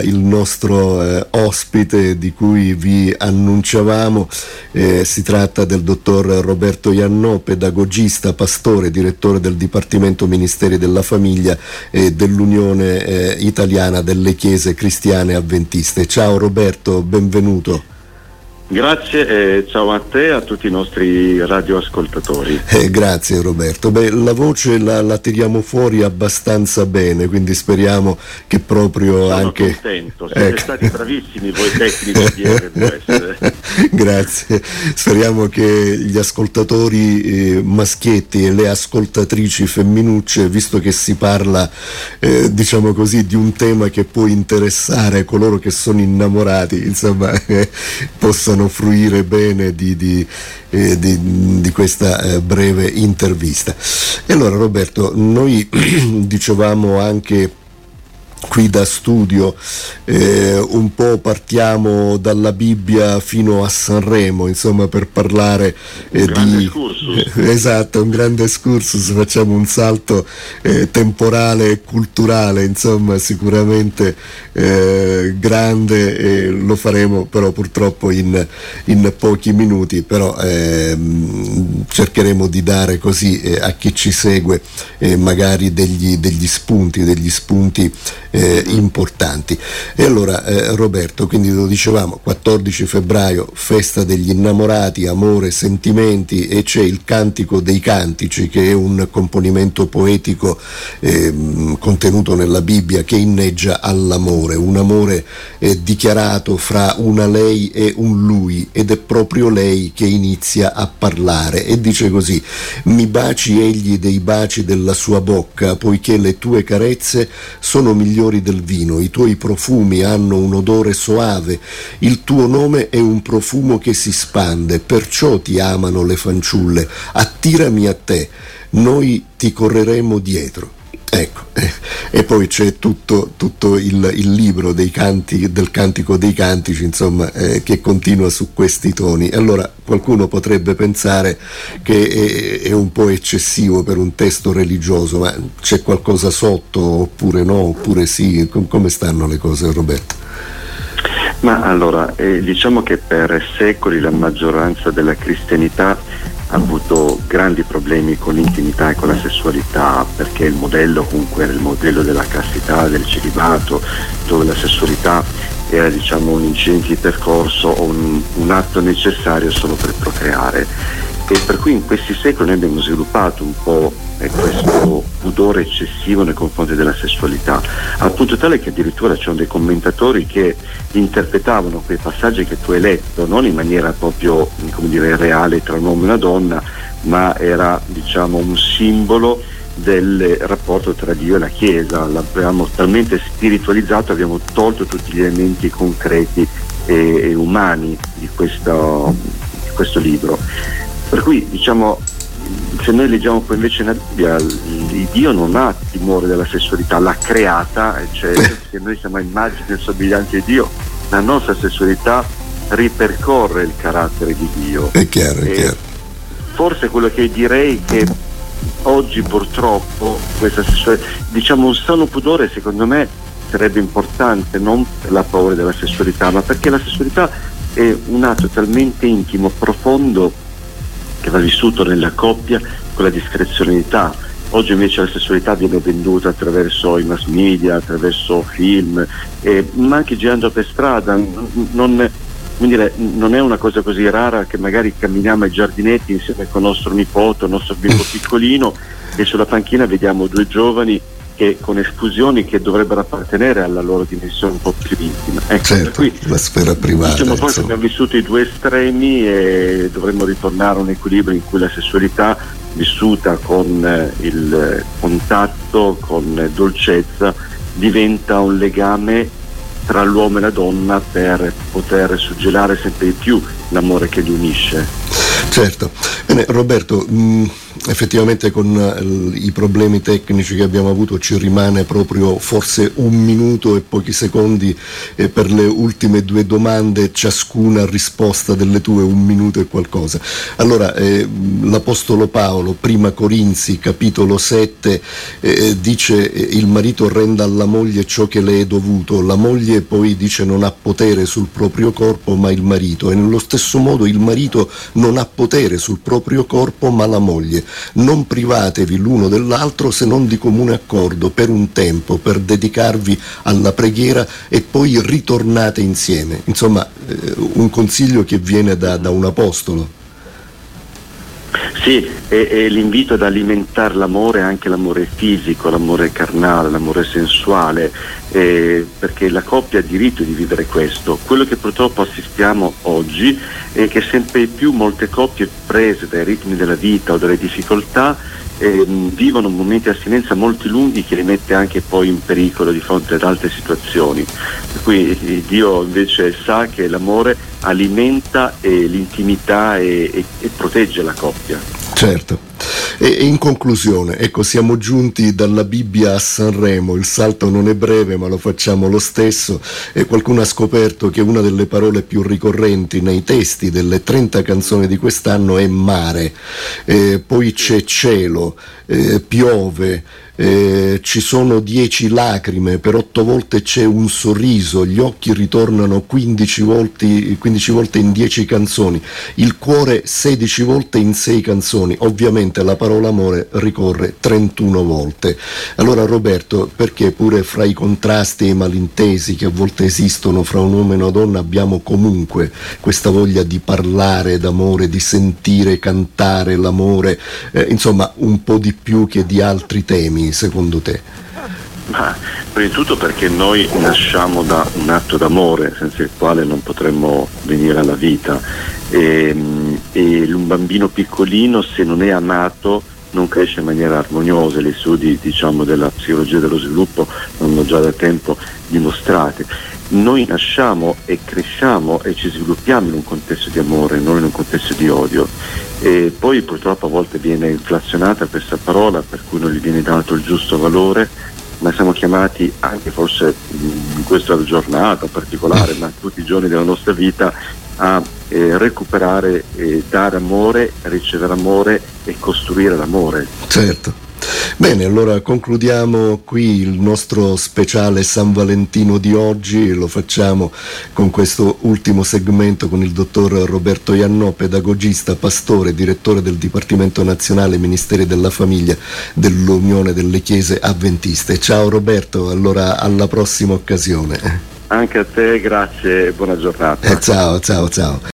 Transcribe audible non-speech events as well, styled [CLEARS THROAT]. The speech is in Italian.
il, il nostro eh, ospite di cui vi annunciavamo. Eh, si tratta del dottor Roberto Iannò, pedagogista, pastore, direttore del Dipartimento Ministeri della Famiglia e dell'Unione eh, Italiana delle Chiese Cristiane Avventiste. Ciao Roberto, benvenuto. Grazie e ciao a te e a tutti i nostri radioascoltatori. Eh, grazie Roberto. Beh, la voce la, la, tiriamo fuori abbastanza bene, quindi speriamo che proprio Sono anche... contento, siete ecco. stati bravissimi voi [LAUGHS] tecnici di RWS. grazie, speriamo che gli ascoltatori eh, maschietti e le ascoltatrici femminucce, visto che si parla eh, diciamo così di un tema che può interessare coloro che sono innamorati, insomma, possano possano fruire bene di, di, eh, di, di questa eh, breve intervista. E allora Roberto, noi [CLEARS THROAT] dicevamo anche qui da studio eh, un po' partiamo dalla Bibbia fino a Sanremo insomma per parlare eh, di eh, [LAUGHS] esatto un grande excursus facciamo un salto eh, temporale e culturale insomma sicuramente eh, grande e lo faremo però purtroppo in, in pochi minuti però ehm, cercheremo di dare così eh, a chi ci segue magari degli, degli spunti degli spunti eh, importanti. E allora eh, Roberto, quindi lo dicevamo, 14 febbraio, festa degli innamorati, amore, sentimenti e c'è il Cantico dei Cantici che è un componimento poetico eh, contenuto nella Bibbia che inneggia all'amore, un amore eh, dichiarato fra una lei e un lui ed è proprio lei che inizia a parlare e dice così, mi baci egli dei baci della sua bocca poiché le tue carezze sono migliori migliori del vino, i tuoi profumi hanno un odore soave, il tuo nome è un profumo che si spande, perciò ti amano le fanciulle, attirami a te, noi ti correremo dietro. Ecco, eh, e poi c'è tutto, tutto il, il, libro canti, del Cantico dei Cantici, insomma, eh, che continua su questi toni. Allora qualcuno potrebbe pensare che è, è, un po' eccessivo per un testo religioso, ma c'è qualcosa sotto oppure no, oppure sì? come stanno le cose Roberto? Ma allora, eh, diciamo che per secoli la maggioranza della cristianità ha avuto grandi problemi con l'intimità e con la sessualità perché il modello comunque era il modello della castità, del celibato, dove la sessualità era diciamo, un incidente di percorso o un, un atto necessario solo per procreare e per cui in questi secoli noi abbiamo sviluppato un po' eh, questo pudore eccessivo nei confronti della sessualità, al punto tale che addirittura c'erano dei commentatori che interpretavano quei passaggi che tu hai letto non in maniera proprio dire, reale tra un uomo e una donna, ma era diciamo, un simbolo del rapporto tra Dio e la Chiesa, l'abbiamo talmente spiritualizzato, abbiamo tolto tutti gli elementi concreti e, e umani di questo, di questo libro. Per cui diciamo se noi leggiamo poi invece nella Bibbia, Dio non ha timore della sessualità, l'ha creata, cioè [LAUGHS] se noi siamo immagini e somiglianze di Dio, la nostra sessualità ripercorre il carattere di Dio. È chiaro, è chiaro. Forse quello che direi è che oggi purtroppo questa sessualità, diciamo un sano pudore secondo me sarebbe importante non per la paura della sessualità, ma perché la sessualità è un atto talmente intimo, profondo, che va vissuto nella coppia con la discrezionalità. Oggi invece la sessualità viene venduta attraverso i mass media, attraverso film, eh, ma anche girando per strada. Non, dire, non, è una cosa così rara che magari camminiamo ai giardinetti insieme con il nostro nipote, il nostro bimbo [LAUGHS] piccolino e sulla panchina vediamo due giovani che, con esclusioni che dovrebbero appartenere alla loro dimensione un po' più intima. Ecco, certo, qui, la sfera privata. Diciamo poi che abbiamo vissuto i due estremi e dovremmo ritornare a un equilibrio in cui la sessualità vissuta con eh, il contatto, con dolcezza, diventa un legame tra l'uomo e la donna per poter suggellare sempre di più l'amore che li unisce. Certo. Bene, Roberto, mh, mm, effettivamente con eh, i problemi tecnici che abbiamo avuto ci rimane proprio forse un minuto e pochi secondi eh, per le ultime due domande, ciascuna risposta delle tue un minuto e qualcosa. Allora, eh, l'Apostolo Paolo, prima Corinzi, capitolo 7, eh, dice eh, il marito renda alla moglie ciò che le è dovuto, la moglie poi dice non ha potere sul proprio corpo ma il marito e nello stesso modo il marito non ha potere sul proprio corpo ma la moglie non privatevi l'uno dell'altro se non di comune accordo per un tempo, per dedicarvi alla preghiera e poi ritornate insieme. Insomma, eh, un consiglio che viene da, da un apostolo. Sì, e, e, l'invito ad alimentare l'amore, anche l'amore fisico, l'amore carnale, l'amore sensuale, eh, perché la coppia ha diritto di vivere questo. Quello che purtroppo assistiamo oggi è che sempre più molte coppie prese dai ritmi della vita o dalle difficoltà eh, vivono momenti di astinenza molto lunghi che li mette anche poi in pericolo di fronte ad altre situazioni. Per cui eh, Dio invece sa che l'amore alimenta eh, l'intimità e, e, e protegge la coppia. Certo. E, in conclusione, ecco, siamo giunti dalla Bibbia a Sanremo, il salto non è breve ma lo facciamo lo stesso e qualcuno ha scoperto che una delle parole più ricorrenti nei testi delle 30 canzoni di quest'anno è mare, eh, poi c'è cielo, eh, piove, eh, ci sono dieci lacrime, per otto volte c'è un sorriso, gli occhi ritornano 15 volte, 15 volte in dieci canzoni, il cuore 16 volte in sei canzoni, ovviamente la parola amore ricorre 31 volte. Allora Roberto, perché pure fra i contrasti e i malintesi che a volte esistono fra un uomo e una donna abbiamo comunque questa voglia di parlare d'amore, di sentire, cantare l'amore, eh, insomma un po' di più che di altri temi? Secondo te? Ma, prima di tutto perché noi nasciamo da un atto d'amore senza il quale non potremmo venire alla vita e, e un bambino piccolino se non è amato non cresce in maniera armoniosa, gli studi diciamo, della psicologia dello sviluppo l'hanno già da tempo dimostrati. Noi nasciamo e cresciamo e ci sviluppiamo in un contesto di amore, non in un contesto di odio e poi purtroppo a volte viene inflazionata questa parola per cui non gli viene dato il giusto valore, ma siamo chiamati anche forse in questa giornata particolare, ma tutti i giorni della nostra vita a eh, recuperare, eh, dare amore, ricevere amore e costruire l'amore. Certo. Bene, allora concludiamo qui il nostro speciale San Valentino di oggi, lo facciamo con questo ultimo segmento con il dottor Roberto Iannò, pedagogista, pastore, direttore del Dipartimento Nazionale Ministeri della Famiglia dell'Unione delle Chiese Avventiste. Ciao Roberto, allora alla prossima occasione. Anche a te, grazie e buona giornata. Eh, ciao, ciao, ciao.